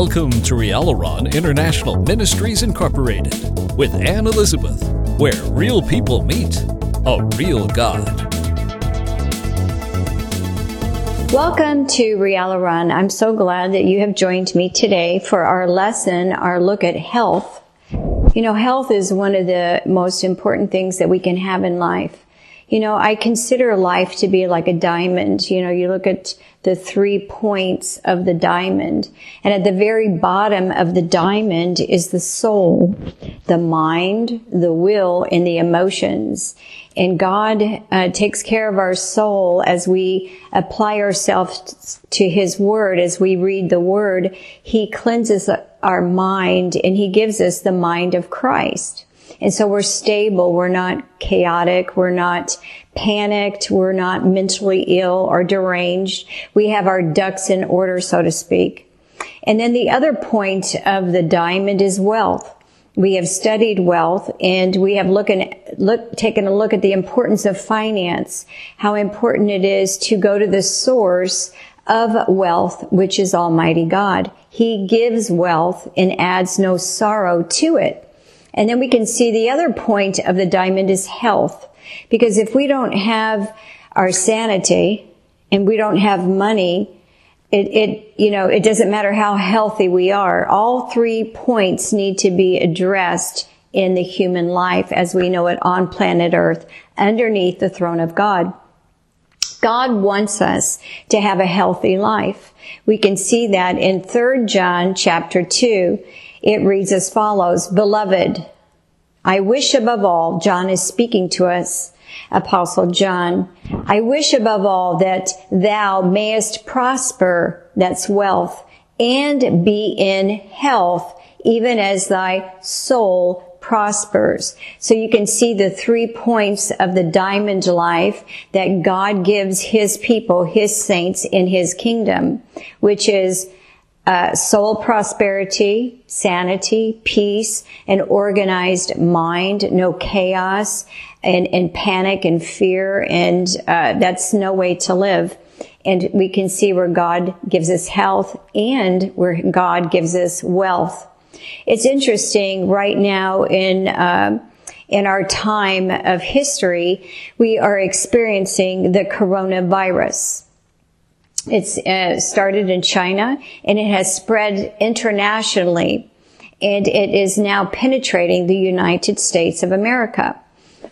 Welcome to Rialaron International Ministries Incorporated with Anne Elizabeth, where real people meet a real God. Welcome to Rialaron. I'm so glad that you have joined me today for our lesson, our look at health. You know, health is one of the most important things that we can have in life. You know, I consider life to be like a diamond. You know, you look at the three points of the diamond. And at the very bottom of the diamond is the soul, the mind, the will, and the emotions. And God uh, takes care of our soul as we apply ourselves to His Word, as we read the Word. He cleanses our mind and He gives us the mind of Christ. And so we're stable. We're not chaotic. We're not panicked. We're not mentally ill or deranged. We have our ducks in order, so to speak. And then the other point of the diamond is wealth. We have studied wealth and we have looking, look, taken a look at the importance of finance, how important it is to go to the source of wealth, which is Almighty God. He gives wealth and adds no sorrow to it. And then we can see the other point of the diamond is health. Because if we don't have our sanity and we don't have money, it, it, you know, it doesn't matter how healthy we are. All three points need to be addressed in the human life as we know it on planet earth underneath the throne of God. God wants us to have a healthy life. We can see that in 3 John chapter 2 it reads as follows, Beloved, I wish above all, John is speaking to us, Apostle John, I wish above all that thou mayest prosper, that's wealth, and be in health, even as thy soul prospers. So you can see the three points of the diamond life that God gives his people, his saints in his kingdom, which is uh, soul prosperity, sanity, peace, an organized mind, no chaos and, and panic and fear. And uh, that's no way to live. And we can see where God gives us health and where God gives us wealth. It's interesting right now in uh, in our time of history, we are experiencing the coronavirus. It's uh, started in China and it has spread internationally and it is now penetrating the United States of America.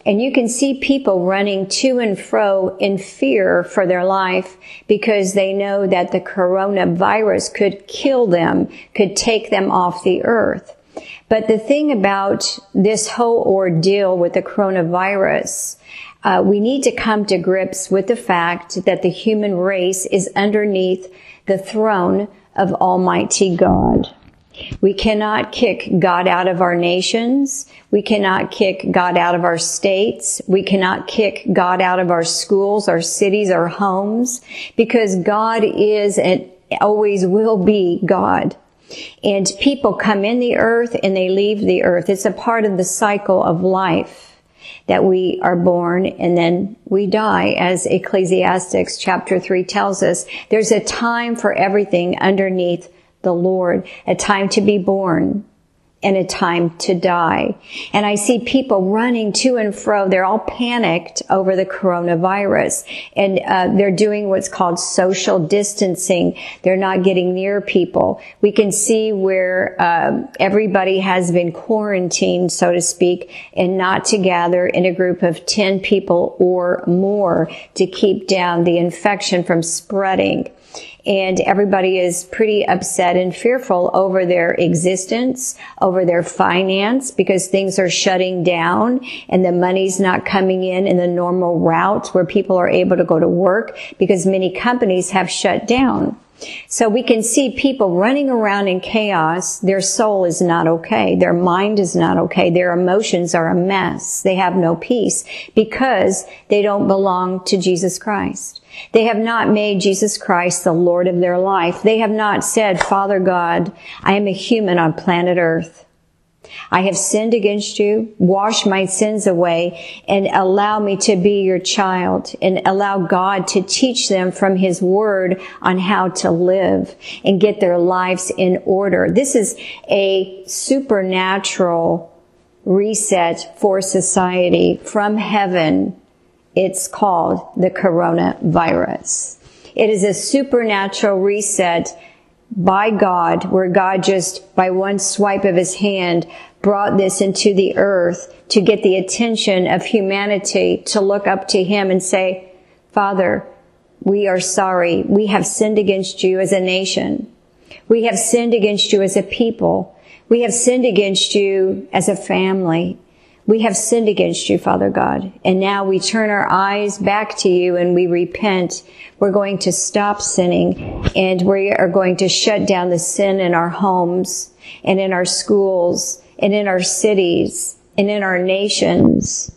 And you can see people running to and fro in fear for their life because they know that the coronavirus could kill them, could take them off the earth. But the thing about this whole ordeal with the coronavirus uh, we need to come to grips with the fact that the human race is underneath the throne of Almighty God. We cannot kick God out of our nations. We cannot kick God out of our states. We cannot kick God out of our schools, our cities, our homes, because God is and always will be God. And people come in the earth and they leave the earth. It's a part of the cycle of life that we are born and then we die, as Ecclesiastics chapter 3 tells us. There's a time for everything underneath the Lord, a time to be born, and a time to die. And I see people running to and fro. They're all panicked over the coronavirus and uh, they're doing what's called social distancing. They're not getting near people. We can see where um, everybody has been quarantined, so to speak, and not to gather in a group of 10 people or more to keep down the infection from spreading and everybody is pretty upset and fearful over their existence, over their finance, because things are shutting down and the money's not coming in in the normal route where people are able to go to work because many companies have shut down. So we can see people running around in chaos. Their soul is not okay. Their mind is not okay. Their emotions are a mess. They have no peace because they don't belong to Jesus Christ. They have not made Jesus Christ the Lord of their life. They have not said, Father God, I am a human on planet earth. I have sinned against you. Wash my sins away and allow me to be your child and allow God to teach them from his word on how to live and get their lives in order. This is a supernatural reset for society from heaven. It's called the coronavirus. It is a supernatural reset by God, where God just, by one swipe of his hand, brought this into the earth to get the attention of humanity to look up to him and say, Father, we are sorry. We have sinned against you as a nation. We have sinned against you as a people. We have sinned against you as a family. We have sinned against you, Father God. And now we turn our eyes back to you and we repent. We're going to stop sinning and we are going to shut down the sin in our homes and in our schools and in our cities and in our nations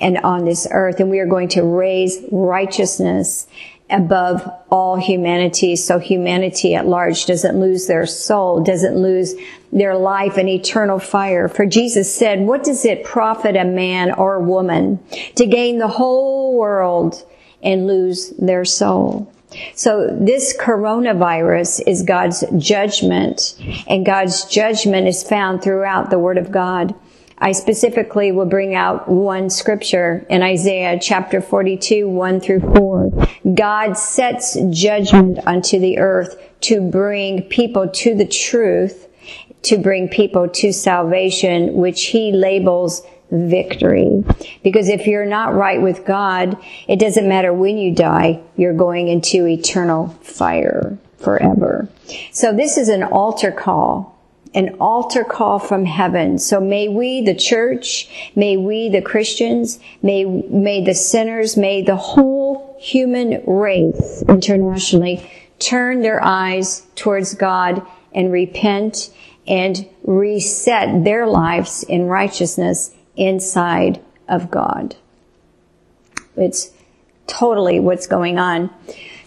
and on this earth. And we are going to raise righteousness above all humanity so humanity at large doesn't lose their soul, doesn't lose their life and eternal fire. For Jesus said, what does it profit a man or a woman to gain the whole world and lose their soul? So this coronavirus is God's judgment and God's judgment is found throughout the Word of God. I specifically will bring out one scripture in Isaiah chapter 42, 1 through 4. God sets judgment unto the earth to bring people to the truth, to bring people to salvation, which he labels victory. Because if you're not right with God, it doesn't matter when you die, you're going into eternal fire forever. So this is an altar call an altar call from heaven. So may we, the church, may we, the Christians, may, may the sinners, may the whole human race internationally turn their eyes towards God and repent and reset their lives in righteousness inside of God. It's totally what's going on.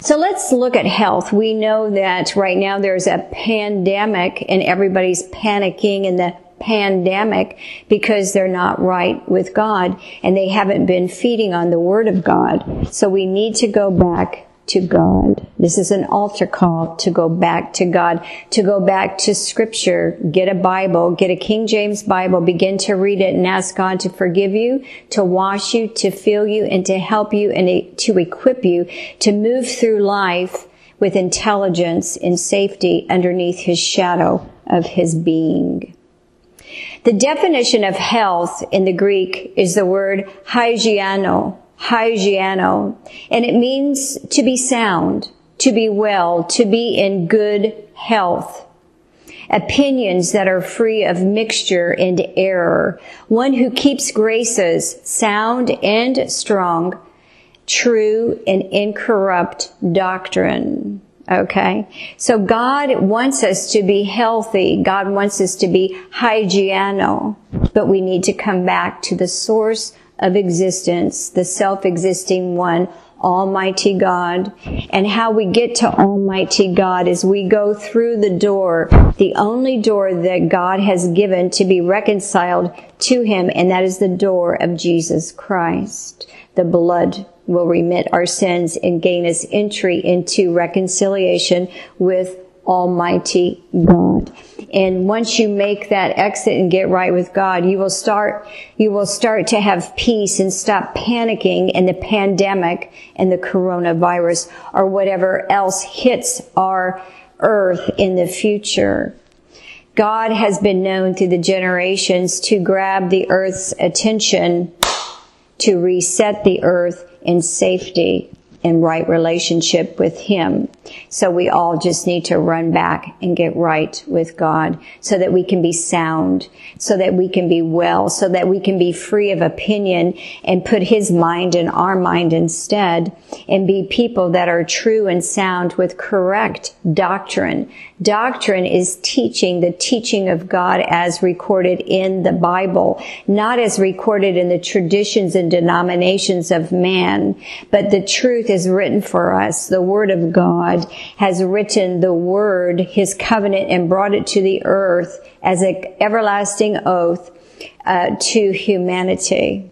So let's look at health. We know that right now there's a pandemic and everybody's panicking in the pandemic because they're not right with God and they haven't been feeding on the Word of God. So we need to go back to God. This is an altar call to go back to God, to go back to scripture, get a Bible, get a King James Bible, begin to read it and ask God to forgive you, to wash you, to fill you, and to help you and to equip you to move through life with intelligence and safety underneath his shadow of his being. The definition of health in the Greek is the word hygiano, hygiano, and it means to be sound, to be well, to be in good health. Opinions that are free of mixture and error. One who keeps graces sound and strong, true and incorrupt doctrine. Okay. So God wants us to be healthy. God wants us to be hygiano, but we need to come back to the source of existence, the self-existing one, Almighty God. And how we get to Almighty God is we go through the door, the only door that God has given to be reconciled to Him, and that is the door of Jesus Christ. The blood will remit our sins and gain us entry into reconciliation with Almighty God. And once you make that exit and get right with God, you will start, you will start to have peace and stop panicking in the pandemic and the coronavirus or whatever else hits our earth in the future. God has been known through the generations to grab the earth's attention to reset the earth in safety in right relationship with Him. So we all just need to run back and get right with God so that we can be sound, so that we can be well, so that we can be free of opinion and put His mind in our mind instead and be people that are true and sound with correct doctrine. Doctrine is teaching the teaching of God as recorded in the Bible, not as recorded in the traditions and denominations of man, but the truth is written for us, the Word of God has written the word, his covenant, and brought it to the earth as an everlasting oath uh, to humanity.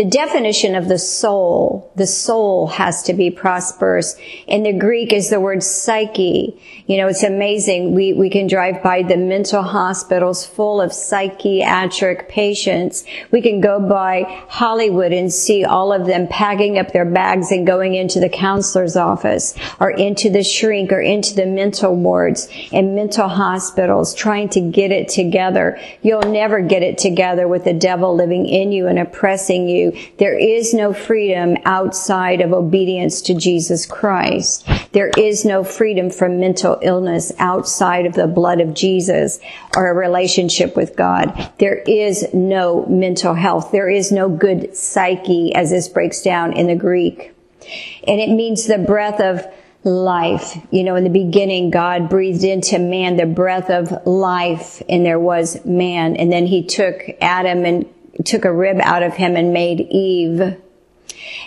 The definition of the soul, the soul has to be prosperous. In the Greek is the word psyche. You know, it's amazing. We, we can drive by the mental hospitals full of psychiatric patients. We can go by Hollywood and see all of them packing up their bags and going into the counselor's office or into the shrink or into the mental wards and mental hospitals trying to get it together. You'll never get it together with the devil living in you and oppressing you there is no freedom outside of obedience to Jesus Christ. There is no freedom from mental illness outside of the blood of Jesus or a relationship with God. There is no mental health. There is no good psyche as this breaks down in the Greek. And it means the breath of life. You know, in the beginning, God breathed into man the breath of life and there was man. And then he took Adam and took a rib out of him and made Eve.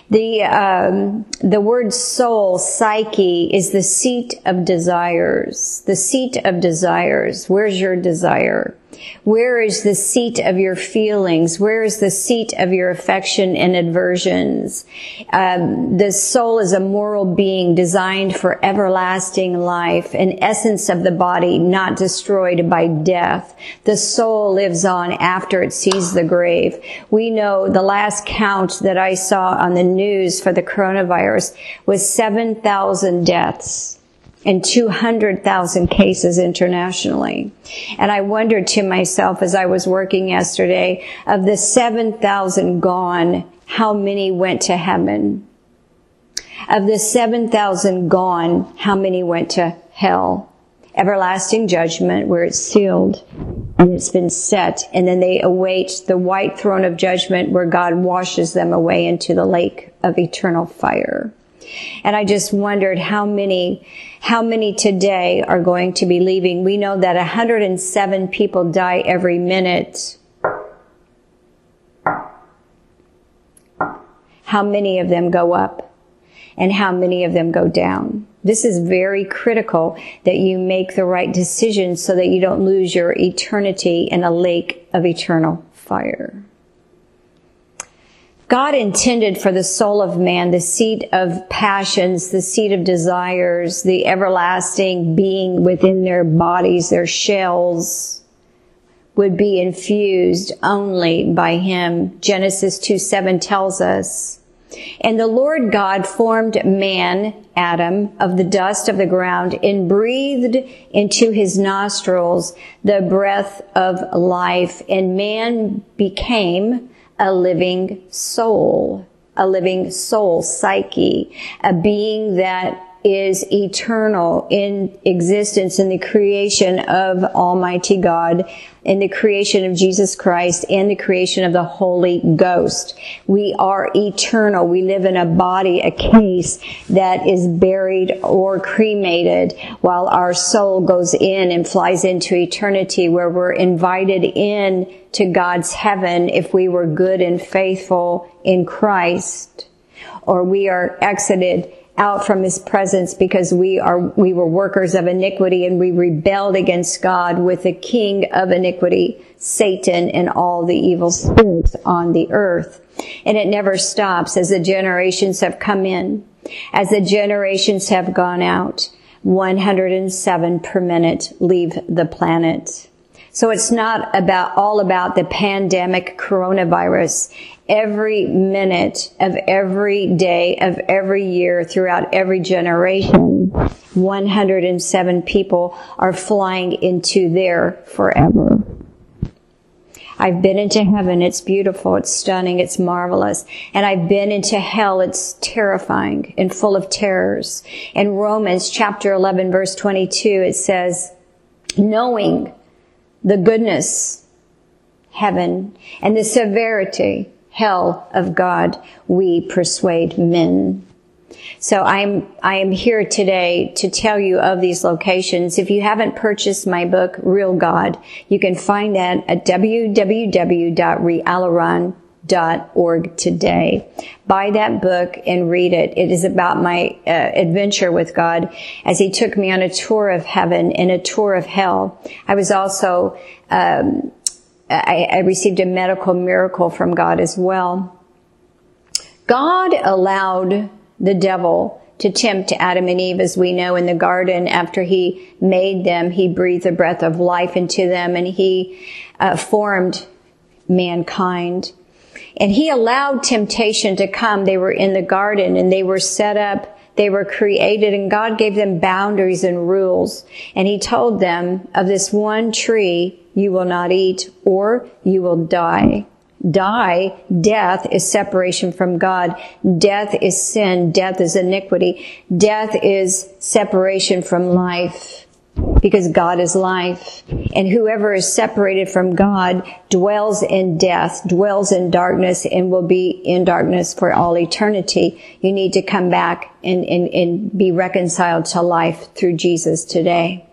The um, the word soul, psyche, is the seat of desires. The seat of desires. Where's your desire? Where is the seat of your feelings? Where is the seat of your affection and aversions? Um, the soul is a moral being designed for everlasting life, an essence of the body not destroyed by death. The soul lives on after it sees the grave. We know the last count that I saw on the news for the coronavirus was 7,000 deaths and 200,000 cases internationally. And I wondered to myself as I was working yesterday, of the 7,000 gone, how many went to heaven? Of the 7,000 gone, how many went to hell? Everlasting judgment where it's sealed and it's been set. And then they await the white throne of judgment where God washes them away into the lake of eternal fire. And I just wondered how many, how many today are going to be leaving. We know that 107 people die every minute. How many of them go up? And how many of them go down? This is very critical that you make the right decision so that you don't lose your eternity in a lake of eternal fire. God intended for the soul of man the seat of passions, the seat of desires, the everlasting being within their bodies, their shells would be infused only by him. Genesis 2 7 tells us. And the Lord God formed man, Adam, of the dust of the ground and breathed into his nostrils the breath of life and man became a living soul, a living soul, psyche, a being that is eternal in existence in the creation of Almighty God, in the creation of Jesus Christ, and the creation of the Holy Ghost. We are eternal. We live in a body, a case that is buried or cremated while our soul goes in and flies into eternity where we're invited in to God's heaven if we were good and faithful in Christ or we are exited out from his presence because we are we were workers of iniquity and we rebelled against God with the king of iniquity Satan and all the evil spirits on the earth. And it never stops as the generations have come in. As the generations have gone out 107 per minute leave the planet so it's not about all about the pandemic coronavirus. Every minute of every day of every year throughout every generation, 107 people are flying into there forever. I've been into heaven. It's beautiful. It's stunning. It's marvelous. And I've been into hell. It's terrifying and full of terrors. In Romans chapter 11 verse 22, it says, knowing the goodness, heaven, and the severity, hell of God, we persuade men. So I'm, I am here today to tell you of these locations. If you haven't purchased my book, Real God, you can find that at www.rialaron.com org today. Buy that book and read it. It is about my uh, adventure with God as He took me on a tour of heaven and a tour of hell. I was also, um, I, I received a medical miracle from God as well. God allowed the devil to tempt Adam and Eve, as we know in the garden, after he made them, he breathed a breath of life into them and he uh, formed mankind. And he allowed temptation to come. They were in the garden and they were set up. They were created and God gave them boundaries and rules. And he told them of this one tree you will not eat or you will die. Die, death is separation from God. Death is sin. Death is iniquity. Death is separation from life because God is life. And whoever is separated from God dwells in death, dwells in darkness, and will be in darkness for all eternity. You need to come back and, and, and be reconciled to life through Jesus today.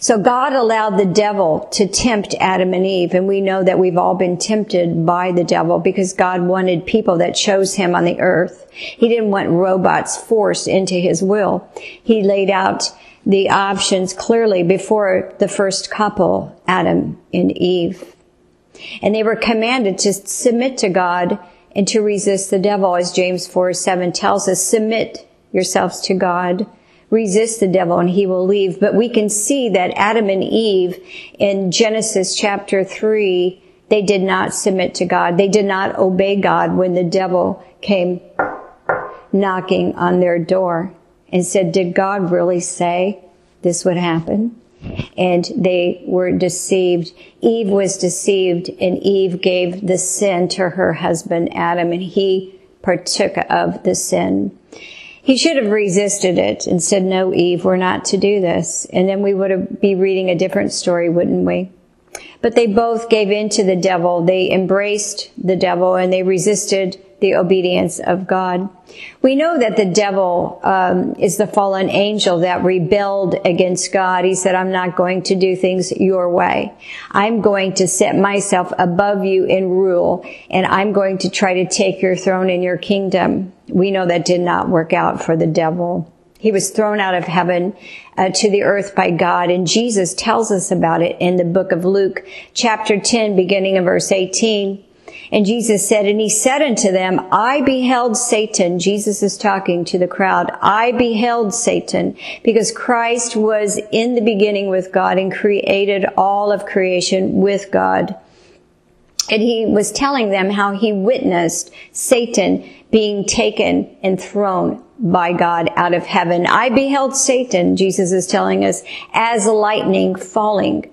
So God allowed the devil to tempt Adam and Eve, and we know that we've all been tempted by the devil because God wanted people that chose him on the earth. He didn't want robots forced into his will. He laid out the options clearly before the first couple, Adam and Eve. And they were commanded to submit to God and to resist the devil, as James 4 7 tells us. Submit yourselves to God. Resist the devil and he will leave. But we can see that Adam and Eve in Genesis chapter 3, they did not submit to God. They did not obey God when the devil came knocking on their door and said, did God really say this would happen? And they were deceived. Eve was deceived and Eve gave the sin to her husband Adam and he partook of the sin. He should have resisted it and said, no, Eve, we're not to do this. And then we would be reading a different story, wouldn't we? But they both gave in to the devil. They embraced the devil and they resisted the obedience of God. We know that the devil um, is the fallen angel that rebelled against God. He said, "I'm not going to do things your way. I'm going to set myself above you and rule, and I'm going to try to take your throne and your kingdom." We know that did not work out for the devil. He was thrown out of heaven uh, to the earth by God, and Jesus tells us about it in the book of Luke, chapter 10, beginning of verse 18. And Jesus said, and he said unto them, I beheld Satan. Jesus is talking to the crowd. I beheld Satan because Christ was in the beginning with God and created all of creation with God. And he was telling them how he witnessed Satan being taken and thrown by God out of heaven. I beheld Satan, Jesus is telling us, as lightning falling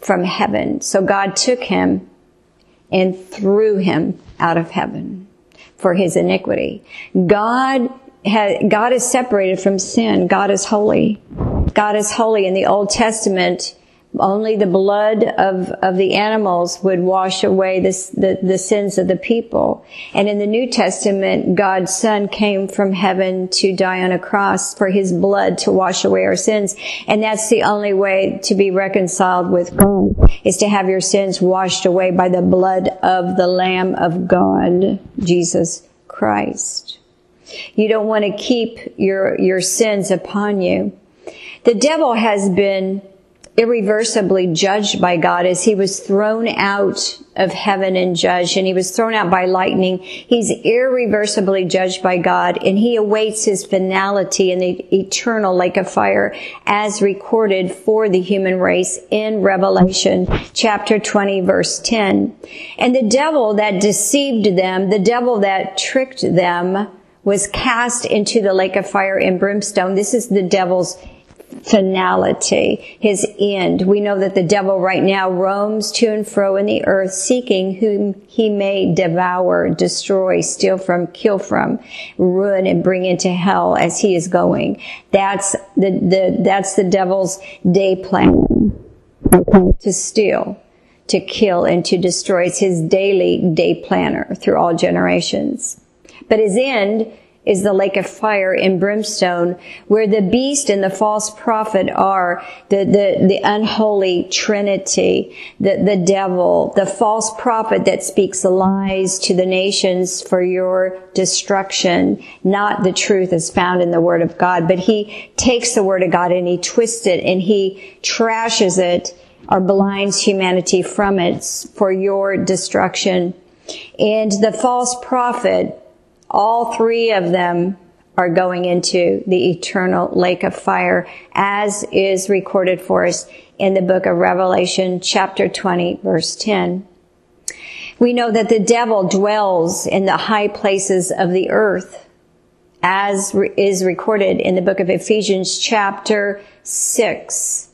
from heaven. So God took him and threw him out of heaven for his iniquity. God has, God is separated from sin. God is holy. God is holy. In the Old Testament, only the blood of, of the animals would wash away the, the sins of the people. And in the New Testament, God's son came from heaven to die on a cross for his blood to wash away our sins. And that's the only way to be reconciled with God is to have your sins washed away by the blood of the Lamb of God, Jesus Christ. You don't want to keep your, your sins upon you. The devil has been irreversibly judged by God as he was thrown out of heaven and judged and he was thrown out by lightning. He's irreversibly judged by God and he awaits his finality in the eternal lake of fire as recorded for the human race in Revelation chapter 20 verse 10. And the devil that deceived them, the devil that tricked them was cast into the lake of fire and brimstone. This is the devil's finality, his end. We know that the devil right now roams to and fro in the earth seeking whom he may devour, destroy, steal from, kill from, ruin and bring into hell as he is going. That's the, the that's the devil's day plan. Okay. To steal, to kill and to destroy. It's his daily day planner through all generations. But his end is the lake of fire and brimstone, where the beast and the false prophet are the, the, the unholy trinity, the, the devil, the false prophet that speaks lies to the nations for your destruction, not the truth is found in the word of God, but he takes the word of God and he twists it and he trashes it or blinds humanity from it for your destruction. And the false prophet, all three of them are going into the eternal lake of fire as is recorded for us in the book of Revelation chapter 20 verse 10. We know that the devil dwells in the high places of the earth as is recorded in the book of Ephesians chapter 6.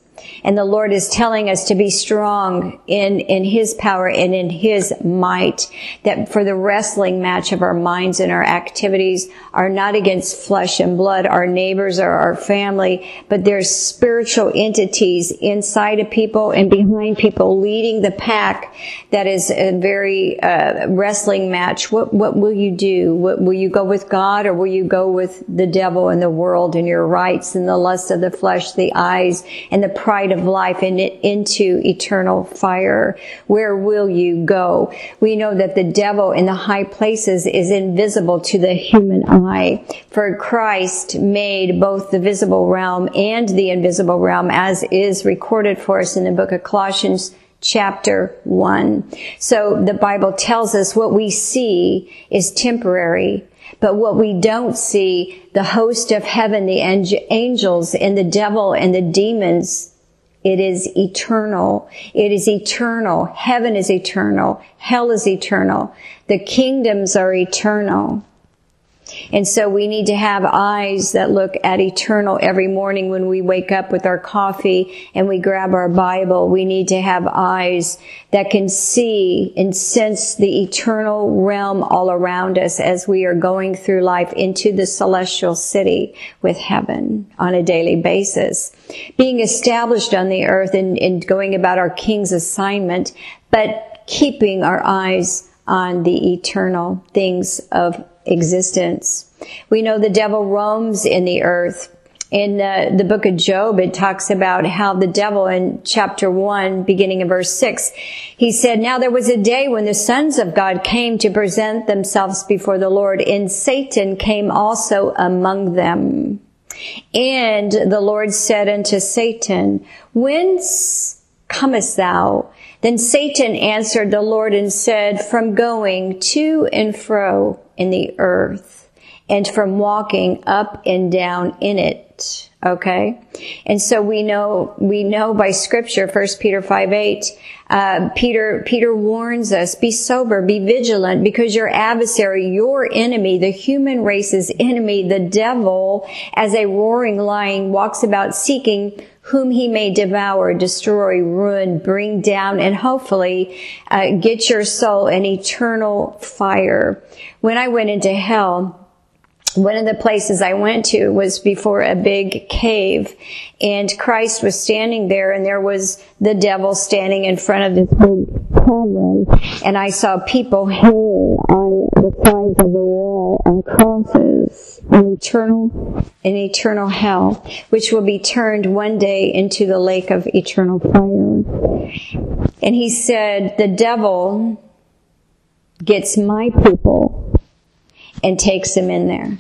And the Lord is telling us to be strong in, in His power and in His might. That for the wrestling match of our minds and our activities are not against flesh and blood, our neighbors or our family, but there's spiritual entities inside of people and behind people leading the pack. That is a very uh, wrestling match. What what will you do? What, will you go with God or will you go with the devil and the world and your rights and the lust of the flesh, the eyes and the pride of life and into eternal fire. Where will you go? We know that the devil in the high places is invisible to the human eye. For Christ made both the visible realm and the invisible realm as is recorded for us in the book of Colossians chapter 1. So the Bible tells us what we see is temporary, but what we don't see, the host of heaven, the angels and the devil and the demons it is eternal. It is eternal. Heaven is eternal. Hell is eternal. The kingdoms are eternal. And so we need to have eyes that look at eternal every morning when we wake up with our coffee and we grab our Bible. We need to have eyes that can see and sense the eternal realm all around us as we are going through life into the celestial city with heaven on a daily basis. Being established on the earth and, and going about our king's assignment, but keeping our eyes on the eternal things of existence. We know the devil roams in the earth. In uh, the book of Job, it talks about how the devil in chapter 1, beginning in verse 6, he said, Now there was a day when the sons of God came to present themselves before the Lord, and Satan came also among them. And the Lord said unto Satan, Whence comest thou? Then Satan answered the Lord and said, From going to and fro in the earth and from walking up and down in it. Okay. And so we know, we know by scripture, 1 Peter 5 8, uh, Peter, Peter warns us, be sober, be vigilant, because your adversary, your enemy, the human race's enemy, the devil, as a roaring lion, walks about seeking whom he may devour, destroy, ruin, bring down, and hopefully uh, get your soul an eternal fire. When I went into hell, one of the places I went to was before a big cave and Christ was standing there and there was the devil standing in front of this big cavern and I saw people hanging on the sides of the wall on crosses an eternal an eternal hell which will be turned one day into the lake of eternal fire. And he said the devil gets my people and takes them in there.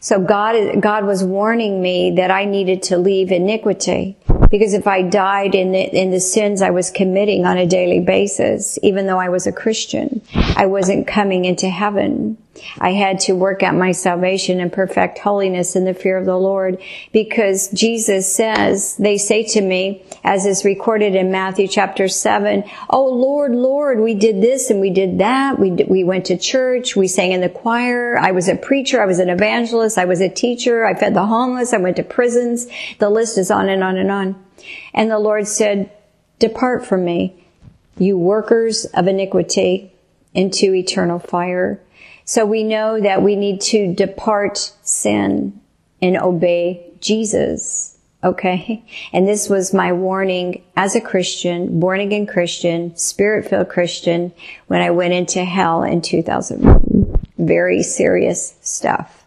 So God, God was warning me that I needed to leave iniquity because if I died in the, in the sins I was committing on a daily basis, even though I was a Christian, I wasn't coming into heaven. I had to work out my salvation and perfect holiness in the fear of the Lord because Jesus says, they say to me, as is recorded in Matthew chapter 7, Oh Lord, Lord, we did this and we did that. We, did, we went to church. We sang in the choir. I was a preacher. I was an evangelist. I was a teacher. I fed the homeless. I went to prisons. The list is on and on and on. And the Lord said, depart from me, you workers of iniquity into eternal fire. So we know that we need to depart sin and obey Jesus. Okay. And this was my warning as a Christian, born again Christian, spirit filled Christian when I went into hell in 2001. Very serious stuff.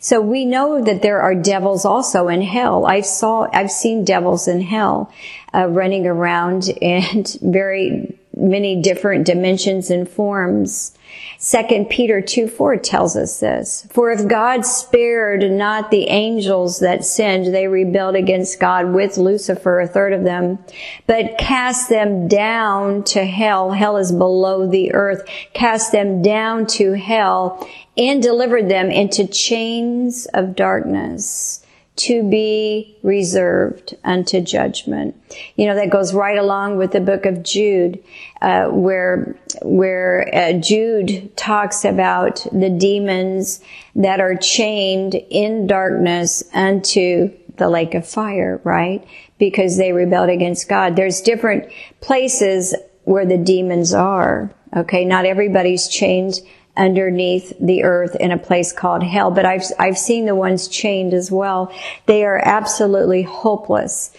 So we know that there are devils also in hell. I saw, I've seen devils in hell, uh, running around and very many different dimensions and forms. Second Peter 2 4 tells us this. For if God spared not the angels that sinned, they rebelled against God with Lucifer, a third of them, but cast them down to hell. Hell is below the earth. Cast them down to hell and delivered them into chains of darkness to be reserved unto judgment. You know, that goes right along with the book of Jude, uh, where, where uh, Jude talks about the demons that are chained in darkness unto the lake of fire, right? Because they rebelled against God. There's different places where the demons are. Okay. Not everybody's chained underneath the earth in a place called hell. But I've, I've seen the ones chained as well. They are absolutely hopeless.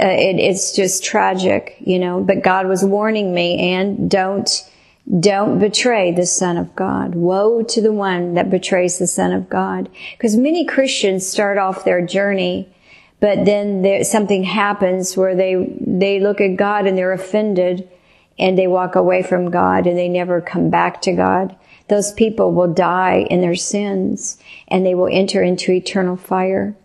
Uh, it, it's just tragic, you know, but God was warning me and don't, don't betray the Son of God. Woe to the one that betrays the Son of God. Because many Christians start off their journey, but then there, something happens where they, they look at God and they're offended and they walk away from God and they never come back to God those people will die in their sins and they will enter into eternal fire.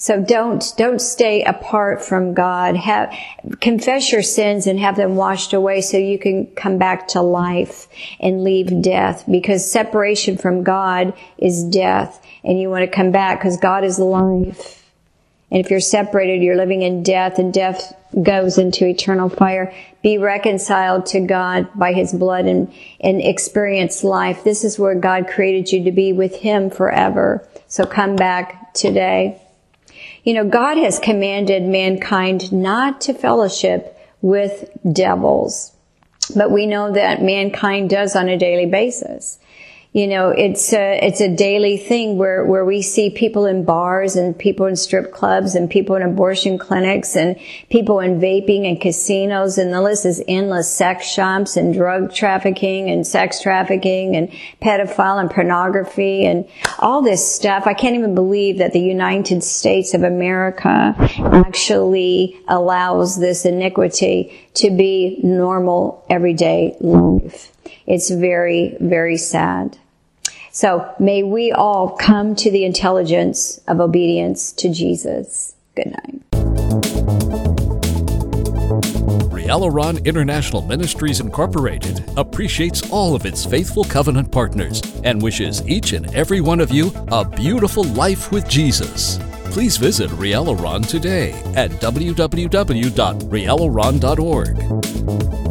So don't, don't stay apart from God. Have, confess your sins and have them washed away so you can come back to life and leave death because separation from God is death and you want to come back because God is life. And if you're separated, you're living in death and death goes into eternal fire. Be reconciled to God by his blood and, and experience life. This is where God created you to be with him forever. So come back today. You know, God has commanded mankind not to fellowship with devils, but we know that mankind does on a daily basis you know, it's a, it's a daily thing where, where we see people in bars and people in strip clubs and people in abortion clinics and people in vaping and casinos and the list is endless sex shops and drug trafficking and sex trafficking and pedophile and pornography and all this stuff. I can't even believe that the United States of America actually allows this iniquity to be normal everyday life. It's very, very sad. So may we all come to the intelligence of obedience to Jesus. Good night. Rialaron International Ministries Incorporated appreciates all of its faithful covenant partners and wishes each and every one of you a beautiful life with Jesus. Please visit Rialaron today at www.rialaron.org.